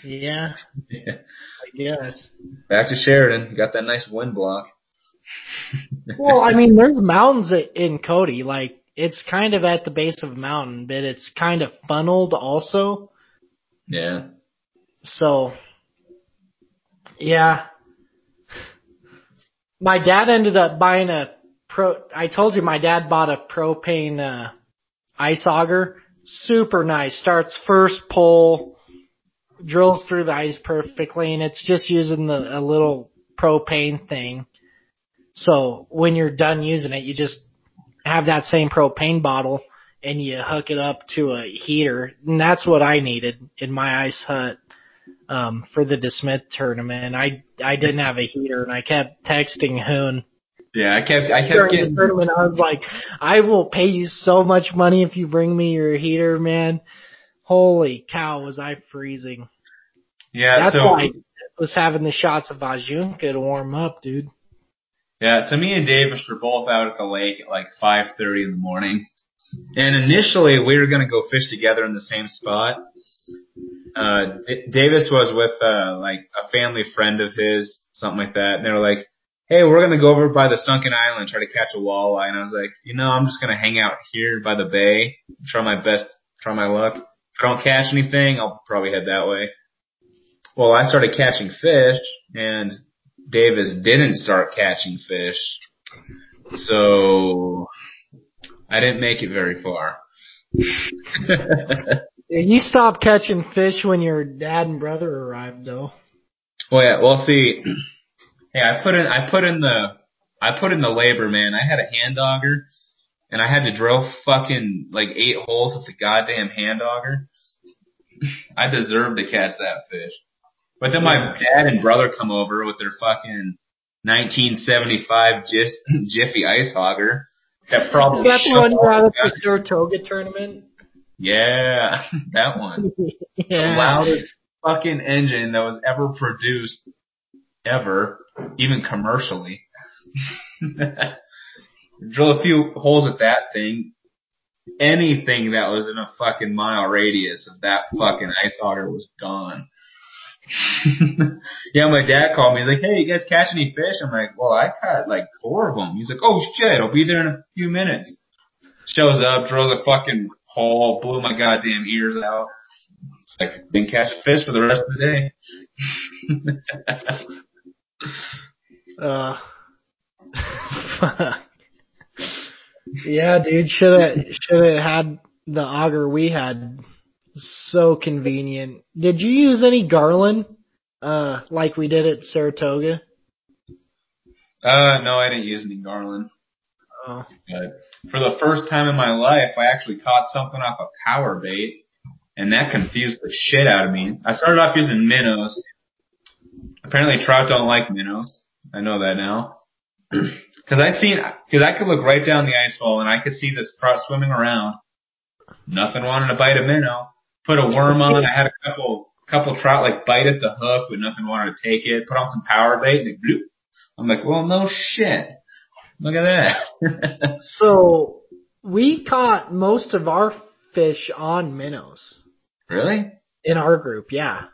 Yeah,
Yeah. [laughs]
I guess.
Back to Sheridan. Got that nice wind block. [laughs]
Well, I mean, there's mountains in Cody. Like, it's kind of at the base of a mountain, but it's kind of funneled also.
Yeah.
So, yeah. My dad ended up buying a pro, I told you my dad bought a propane, uh, ice auger. super nice. Starts first pole, drills through the ice perfectly, and it's just using the a little propane thing. So when you're done using it, you just have that same propane bottle and you hook it up to a heater. And that's what I needed in my ice hut um, for the DeSmet tournament. I I didn't have a heater, and I kept texting Hoon.
Yeah, I kept I kept
During
getting
the tournament, I was like, I will pay you so much money if you bring me your heater, man. Holy cow, was I freezing.
yeah.
That's
so
why I was having the shots of Vajunka to warm up, dude.
Yeah, so me and Davis were both out at the lake at like 5:30 in the morning. And initially we were going to go fish together in the same spot. Uh D- Davis was with uh like a family friend of his, something like that. And they were like, "Hey, we're going to go over by the sunken island and try to catch a walleye." And I was like, "You know, I'm just going to hang out here by the bay, try my best, try my luck. If I don't catch anything, I'll probably head that way." Well, I started catching fish and Davis didn't start catching fish. So I didn't make it very far. [laughs]
You stopped catching fish when your dad and brother arrived, though.
well, yeah, well, see, [clears throat] hey, I put in, I put in the, I put in the labor, man. I had a hand auger and I had to drill fucking like eight holes with the goddamn hand auger. I deserved to catch that fish. But then my dad and brother come over with their fucking 1975 Jis- [laughs] Jiffy ice auger. That probably
Is that the one you had at
the
the Saratoga tournament?
Yeah, [laughs] that one. [laughs] The loudest fucking engine that was ever produced ever, even commercially. Drill a few holes at that thing. Anything that was in a fucking mile radius of that fucking ice auger was gone. [laughs] yeah, my dad called me. He's like, "Hey, you guys catch any fish?" I'm like, "Well, I caught like four of them." He's like, "Oh shit, I'll be there in a few minutes." Shows up, drills a fucking hole, blew my goddamn ears out. It's like didn't catch a fish for the rest of the day. [laughs]
Uh. [laughs] Yeah, dude, should have should have had the auger we had. So convenient. Did you use any Garland, uh, like we did at Saratoga?
uh, no, I didn't use any Garland.
Oh,
But for the first time in my life, I actually caught something off a power bait, and that confused the shit out of me. I started off using minnows. Apparently, trout don't like minnows. I know that now. [clears throat] Cause I seen, cause I could look right down the ice hole and I could see this trout swimming around. Nothing wanted to bite a minnow. Put a worm on. I had a couple, couple trout like bite at the hook, but nothing wanted to take it. Put on some power bait and it bloop. I'm like, well, no shit. Look at that. [laughs]
so we caught most of our fish on minnows
really?
in our group. Yeah.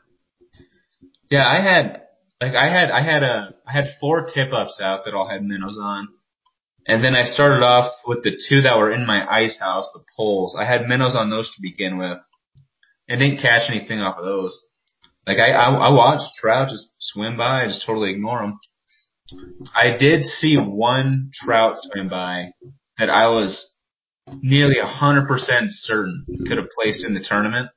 Yeah, I had like I had I had a I had four tip ups out that all had minnows on. And then I started off with the two that were in my ice house, the poles. I had minnows on those to begin with. And didn't catch anything off of those. Like I, I, I watched trout just swim by, and just totally ignore them. I did see one trout swim by that I was nearly a hundred percent certain could have placed in the tournament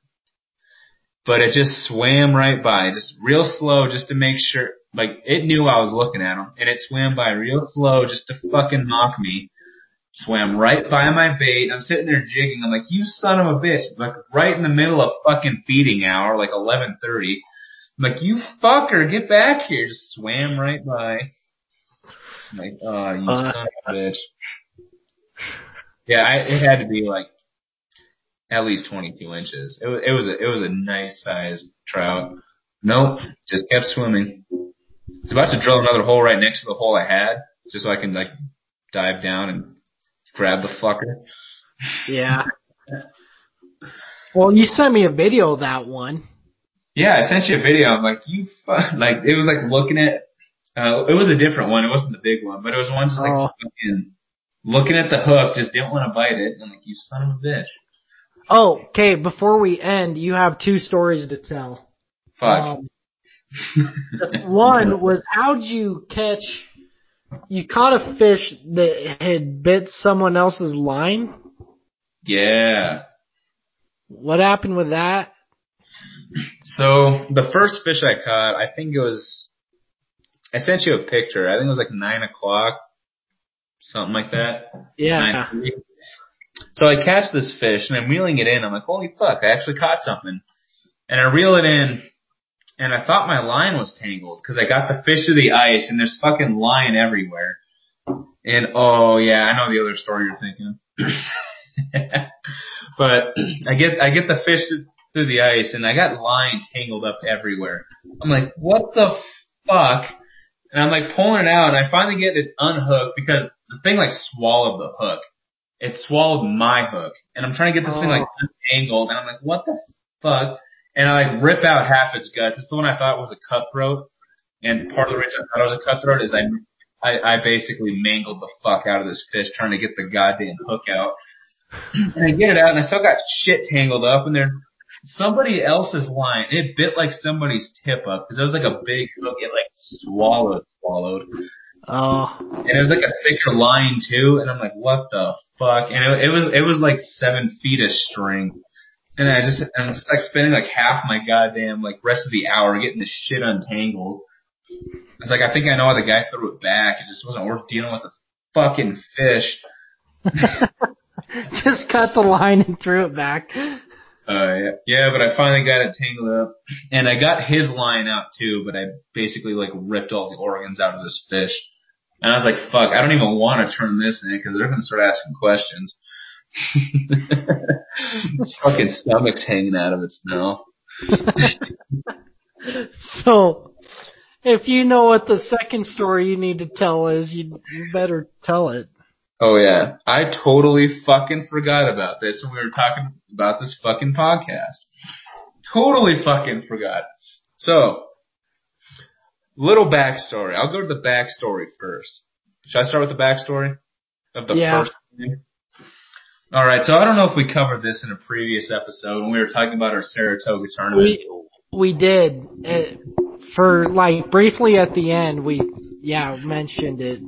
but it just swam right by, just real slow, just to make sure. Like it knew I was looking at him, and it swam by real slow, just to fucking mock me. Swam right by my bait. I'm sitting there jigging. I'm like, you son of a bitch! Like right in the middle of fucking feeding hour, like 11:30. I'm like, you fucker, get back here! Just swam right by. I'm like, oh, you
Uh.
son of a bitch. Yeah, I, it had to be like at least 22 inches. It was, it was a, it was a nice sized trout. Nope, just kept swimming. It's about to drill another hole right next to the hole I had, just so I can like dive down and grab the fucker.
Yeah. [laughs] Well, you sent me a video of that one.
Yeah, I sent you a video. I'm like, you fu-, like it was like looking at. Uh, it was a different one. It wasn't the big one, but it was one just like
Oh.
fucking looking at the hook, just didn't want to bite it. And I'm like, you son of a bitch.
Oh, okay. Before we end, you have two stories to tell.
Fuck.
Um, [laughs] one was how'd you catch? You caught a fish that had bit someone else's line.
yeah.
What happened with that?
So the first fish I caught, I think it was, I sent you a picture. I think it was like nine o'clock, something like that.
Yeah.
9:30. So I catch this fish and I'm reeling it in. I'm like, holy fuck, I actually caught something. And I reel it in and I thought my line was tangled because I got the fish to the ice and there's fucking line everywhere. And oh yeah, I know the other story you're thinking. [laughs] but I get, I get the fish through the ice and I got line tangled up everywhere. I'm like, what the fuck? And I'm like pulling it out and I finally get it unhooked because the thing like swallowed the hook. It swallowed my hook and I'm trying to get this thing like oh. untangled and I'm like, what the fuck? And I like rip out half its guts. It's the one I thought was a cutthroat. And part of the reason I thought it was a cutthroat is I, I, I basically mangled the fuck out of this fish trying to get the goddamn hook out. [clears throat] And I get it out and I still got shit tangled up and there, somebody else's line, it bit like somebody's tip up because it was like a big hook. It like swallowed, swallowed.
Oh,
And it was like a thicker line too, and I'm like, what the fuck? And it, it was it was like seven feet of string, and I just I'm just like spending like half my goddamn like rest of the hour getting this shit untangled. It's like I think I know why the guy threw it back. It just wasn't worth dealing with the fucking fish. [laughs]
just cut the line and threw it back.
Uh, yeah, yeah, but I finally got it tangled up, and I got his line out too. But I basically like ripped all the organs out of this fish, and I was like, "Fuck, I don't even want to turn this in because they're gonna start asking questions." [laughs] His fucking stomach's hanging out of its mouth. [laughs]
So, if you know what the second story you need to tell is, you, you better tell it.
Oh yeah, I totally fucking forgot about this when we were talking about this fucking podcast. Totally fucking forgot. So, little backstory. I'll go to the backstory first. Should I start with the backstory of the
Yeah.
first thing? All right. So I don't know if we covered this in a previous episode when we were talking about our Saratoga tournament.
We we did uh, for like briefly at the end. We yeah mentioned it.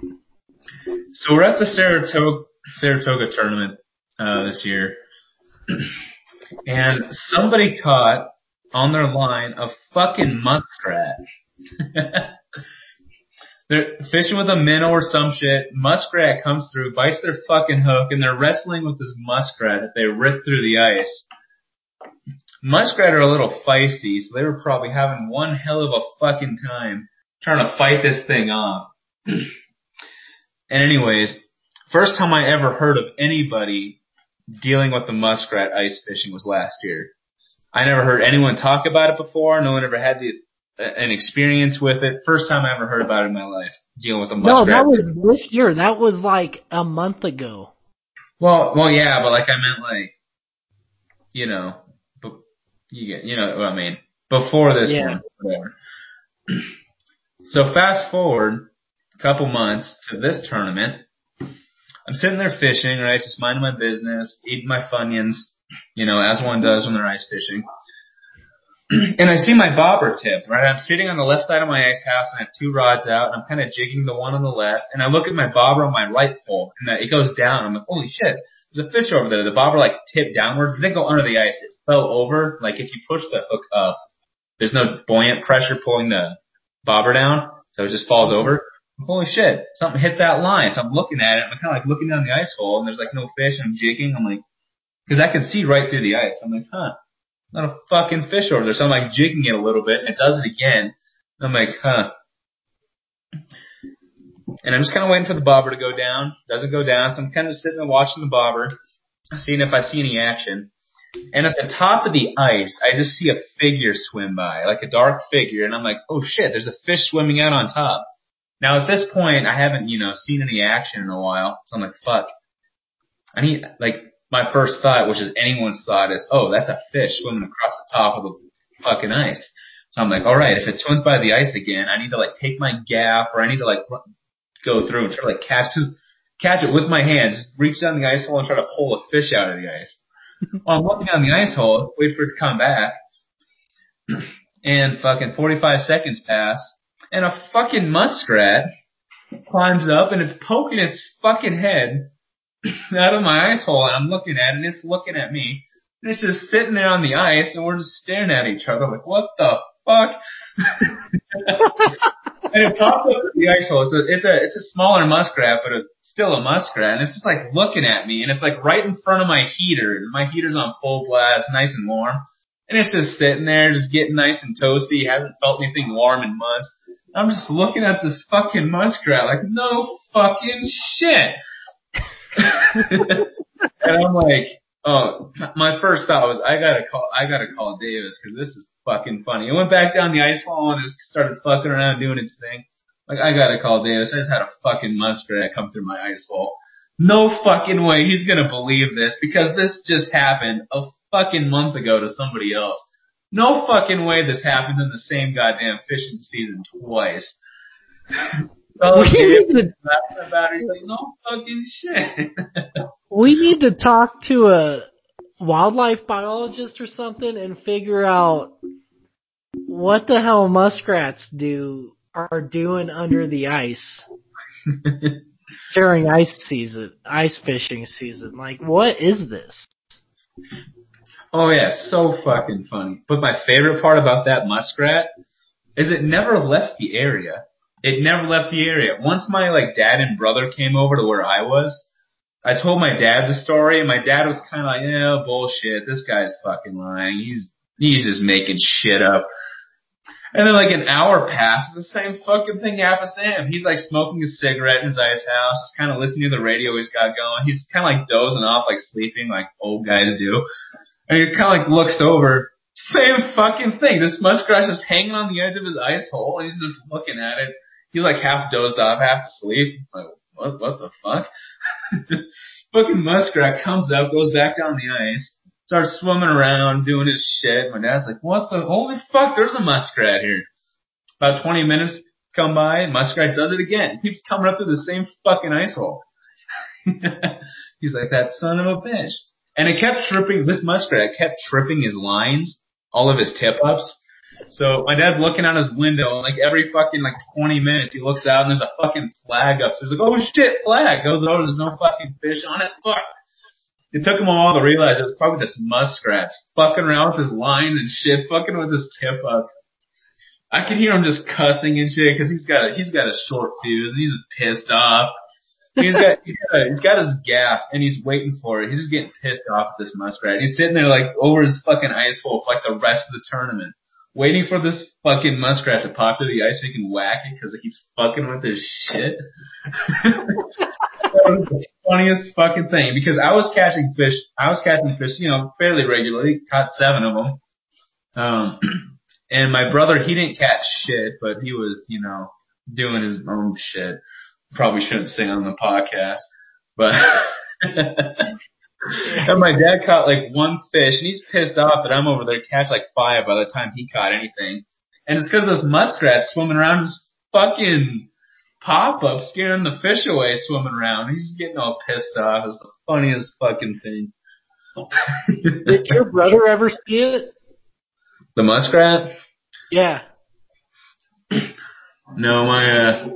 So we're at the Saratoga Saratoga tournament uh, this year, [clears throat] and somebody caught on their line a fucking muskrat. [laughs] they're fishing with a minnow or some shit. Muskrat comes through, bites their fucking hook, and they're wrestling with this muskrat that they rip through the ice. Muskrat are a little feisty, so they were probably having one hell of a fucking time trying to fight this thing off. [clears throat] and anyways, first time I ever heard of anybody dealing with the muskrat ice fishing was last year. I never heard anyone talk about it before. No one ever had the uh, an experience with it. First time I ever heard about it in my life, dealing with a
No,
muskrat.
that was this year. That was like a month ago.
well, well, yeah, but like I meant like, you know, but you get, you know what I mean. Before this
Yeah.
one, whatever. [clears throat] So fast forward a couple months to this tournament. I'm sitting there fishing, right, just minding my business, eating my funyuns, you know, as one does when they're ice fishing. [clears throat] and I see my bobber tip, right? I'm sitting on the left side of my ice house and I have two rods out and I'm kind of jigging the one on the left and I look at my bobber on my right pole and it goes down. I'm like, holy shit, there's a fish over there. The bobber like tipped downwards. It didn't go under the ice. It fell over. Like if you push the hook up, there's no buoyant pressure pulling the bobber down. So it just falls over. Holy shit, something hit that line. So I'm looking at it. I'm kind of like looking down the ice hole and there's like no fish. I'm jigging. I'm like, cause I can see right through the ice. I'm like, huh, not a fucking fish over there. So I'm like jigging it a little bit and it does it again. I'm like, huh. And I'm just kind of waiting for the bobber to go down. Doesn't go down. So I'm kind of sitting there watching the bobber, seeing if I see any action. And at the top of the ice, I just see a figure swim by, like a dark figure. And I'm like, oh shit, there's a fish swimming out on top. Now at this point, I haven't, you know, seen any action in a while. So I'm like, fuck. I need, like, my first thought, which is anyone's thought is, oh, that's a fish swimming across the top of the fucking ice. So I'm like, alright, if it swims by the ice again, I need to like take my gaff or I need to like go through and try to like catch this, catch it with my hands, reach down the ice hole and try to pull a fish out of the ice. [laughs] well, I'm looking down the ice hole, wait for it to come back, [clears throat] and fucking 45 seconds pass, and a fucking muskrat climbs up and it's poking its fucking head [clears throat] out of my ice hole and I'm looking at it and it's looking at me. And it's just sitting there on the ice, and we're just staring at each other like, what the fuck? [laughs] and it pops up at the ice hole. It's a, it's a, it's a smaller muskrat, but it's still a muskrat. And it's just like looking at me, and it's like right in front of my heater. And my heater's on full blast, nice and warm. And it's just sitting there, just getting nice and toasty. Hasn't felt anything warm in months. I'm just looking at this fucking muskrat like, no fucking shit. [laughs] and I'm like, oh, my first thought was, I gotta call, I gotta call Davis because this is fucking funny. It went back down the ice hole and it started fucking around doing its thing. Like, I gotta call Davis. I just had a fucking muskrat come through my ice hole. No fucking way he's gonna believe this because this just happened a fucking month ago to somebody else. No fucking way this happens in the same goddamn fishing season twice. [laughs]
we need to,
about it, no fucking shit. [laughs]
we need to talk to a wildlife biologist or something and figure out what the hell muskrats do are doing under the ice [laughs] during ice season, ice fishing season. Like, what is this?
Oh yeah, so fucking funny. But my favorite part about that muskrat is it never left the area. It never left the area. Once my like dad and brother came over to where I was, I told my dad the story and my dad was kind of like, yeah, bullshit. This guy's fucking lying. He's, he's just making shit up. And then like an hour passes, the same fucking thing happens to him. He's like smoking a cigarette in his ice house, just kind of listening to the radio he's got going. He's kind of like dozing off, like sleeping, like old guys do. And he kind of like looks over, same fucking thing. This muskrat's just hanging on the edge of his ice hole, and he's just looking at it. He's like half dozed off, half asleep. Like, what? What the fuck? [laughs] fucking muskrat comes up, goes back down the ice starts swimming around, doing his shit. My dad's like, what the, holy fuck, there's a muskrat here. About 20 minutes come by, muskrat does it again. Keeps coming up through the same fucking ice hole. [laughs] He's like, that son of a bitch. And it kept tripping, this muskrat kept tripping his lines, all of his tip ups. So my dad's looking out his window and like every fucking like 20 minutes he looks out and there's a fucking flag up. So he's like, oh shit, flag. Goes over, there's no fucking fish on it. Fuck. It took him a while to realize it was probably just muskrats fucking around with his lines and shit, fucking with his tip up. I could hear him just cussing and shit because he's got a, he's got a short fuse and he's pissed off. He's got, he's got, he's got his gaff and he's waiting for it. He's just getting pissed off at this muskrat. He's sitting there like over his fucking ice hole for like the rest of the tournament, waiting for this fucking muskrat to pop through the ice so he can whack it because he's fucking with his shit. that was the funniest fucking thing because I was catching fish. I was catching fish, you know, fairly regularly. Caught seven of them. Um, [clears throat] and my brother, he didn't catch shit, but he was, you know, doing his own shit. Probably shouldn't say on the podcast, but. [laughs] and my dad caught like one fish, and he's pissed off that I'm over there catch like five by the time he caught anything. And it's because those muskrats swimming around just fucking pop up scaring the fish away swimming around. He's getting all pissed off. It's the funniest fucking thing.
Did your brother ever see it?
The muskrat?
Yeah.
No, my uh,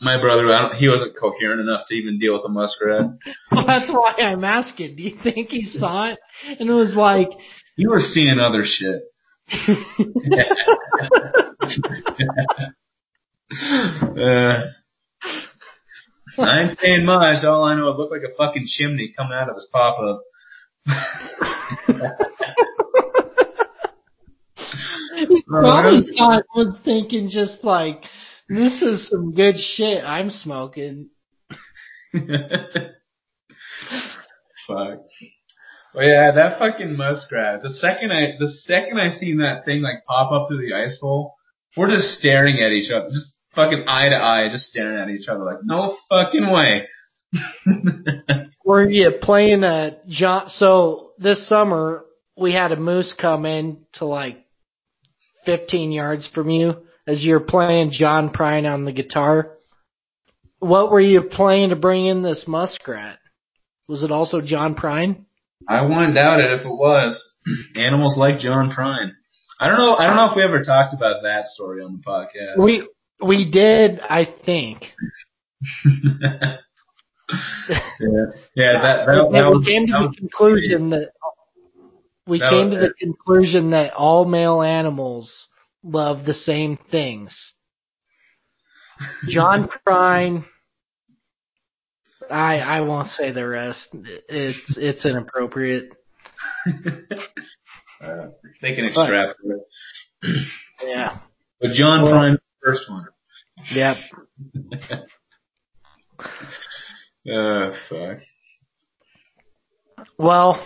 my brother, I don't, he wasn't coherent enough to even deal with a muskrat. [laughs]
Well, that's why I'm asking. Do you think he saw it and it was like
you were seeing other shit? [laughs] uh, I ain't saying much. All I know, it looked like a fucking chimney coming out of his pop up. [laughs]
he probably thought was thinking just like, this is some good shit I'm smoking. [laughs]
Fuck. Well, yeah, that fucking muskrat. The second I, the second I seen that thing like pop up through the ice hole, we're just staring at each other, just fucking eye to eye, just staring at each other like, no fucking way. [laughs]
Were you playing a John? So this summer we had a moose come in to like 15 yards from you as you're playing John Prine on the guitar. What were you playing to bring in this muskrat? Was it also John Prine?
I wouldn't doubt it if it was. [clears throat] Animals like John Prine. I don't know. I don't know if we ever talked about that story on the podcast.
We we did, I think.
yeah, [laughs] yeah. That that, that
we
was,
came to the conclusion that we came
was
to the conclusion that all male animals love the same things. John [laughs] Prine. I I won't say the rest. It's it's inappropriate. [laughs]
Uh, they can extrapolate. [clears throat]
Yeah.
But John
Well-
Prine, first one.
Yep. [laughs]
Uh, fuck.
Well,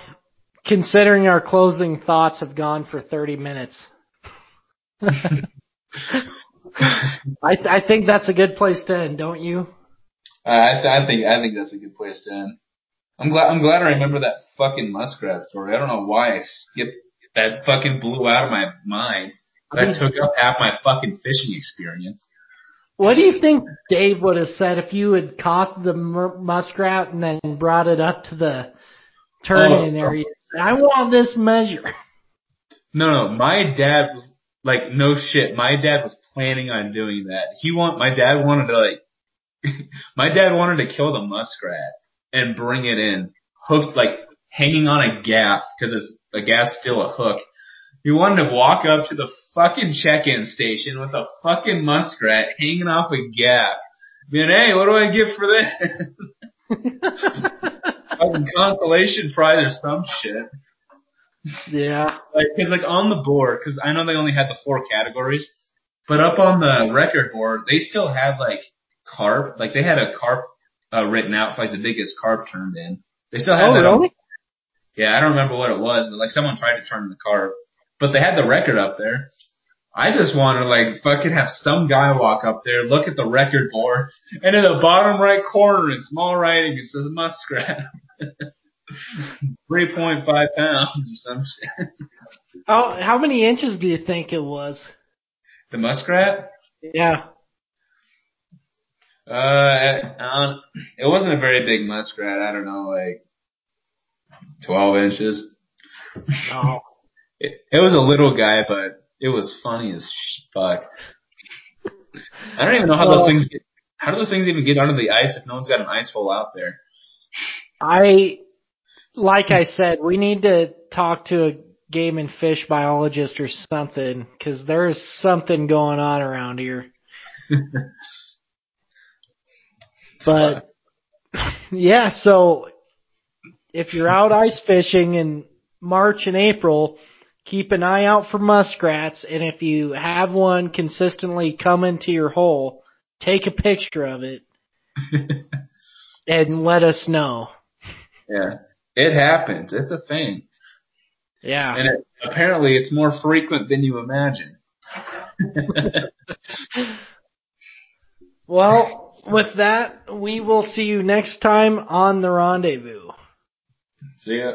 considering our closing thoughts have gone for 30 minutes, I I think that's a good place to end, don't you?
Uh, I, th- I think I think that's a good place to end. I'm glad I'm glad I remember that fucking muskrat story. I don't know why I skipped that. Fucking blew out of my mind. That took up half my fucking fishing experience.
What do you think Dave would have said if you had caught the muskrat and then brought it up to the tournament
Oh.
area? I want this measure.
No, no, my dad was like, no shit. My dad was planning on doing that. He want my dad wanted to like, [laughs] my dad wanted to kill the muskrat and bring it in hooked like hanging on a gaff because it's a gaff's still a hook. He wanted to walk up to the fucking check-in station with a fucking muskrat hanging off a gaff. Being, hey, what do I get for this? [laughs] [laughs] fucking consolation prize or some shit.
Yeah.
Like, cause like on the board, cause I know they only had the four categories, but up on the record board, they still had like carp, like they had a carp, uh, written out for like the biggest carp turned in. They still had
Oh,
that on-
really?
yeah, I don't remember what it was, but like someone tried to turn the carp, but they had the record up there. I just want to like fucking have some guy walk up there, look at the record board, and in the bottom right corner in small writing it says muskrat. [laughs] 3.5 pounds or some shit.
Oh, how many inches do you think it was?
The muskrat?
Yeah.
Uh, uh, it wasn't a very big muskrat. I don't know, like 12 inches.
Oh. [laughs]
It, it was a little guy, but it was funny as fuck. I don't even know how those things get, how do those things even get under the ice if no one's got an ice hole out there?
I, like I hmm. said, we need to talk to a game and fish biologist or something because there's something going on around here. [laughs] But [laughs] yeah, so if you're out ice fishing in March and April, keep an eye out for muskrats. And if you have one consistently come into your hole, take a picture of it [laughs] and let us know.
yeah. It happens. It's a thing.
Yeah.
And it, apparently it's more frequent than you imagine. [laughs]
Well, with that, we will see you next time on the rendezvous.
See ya.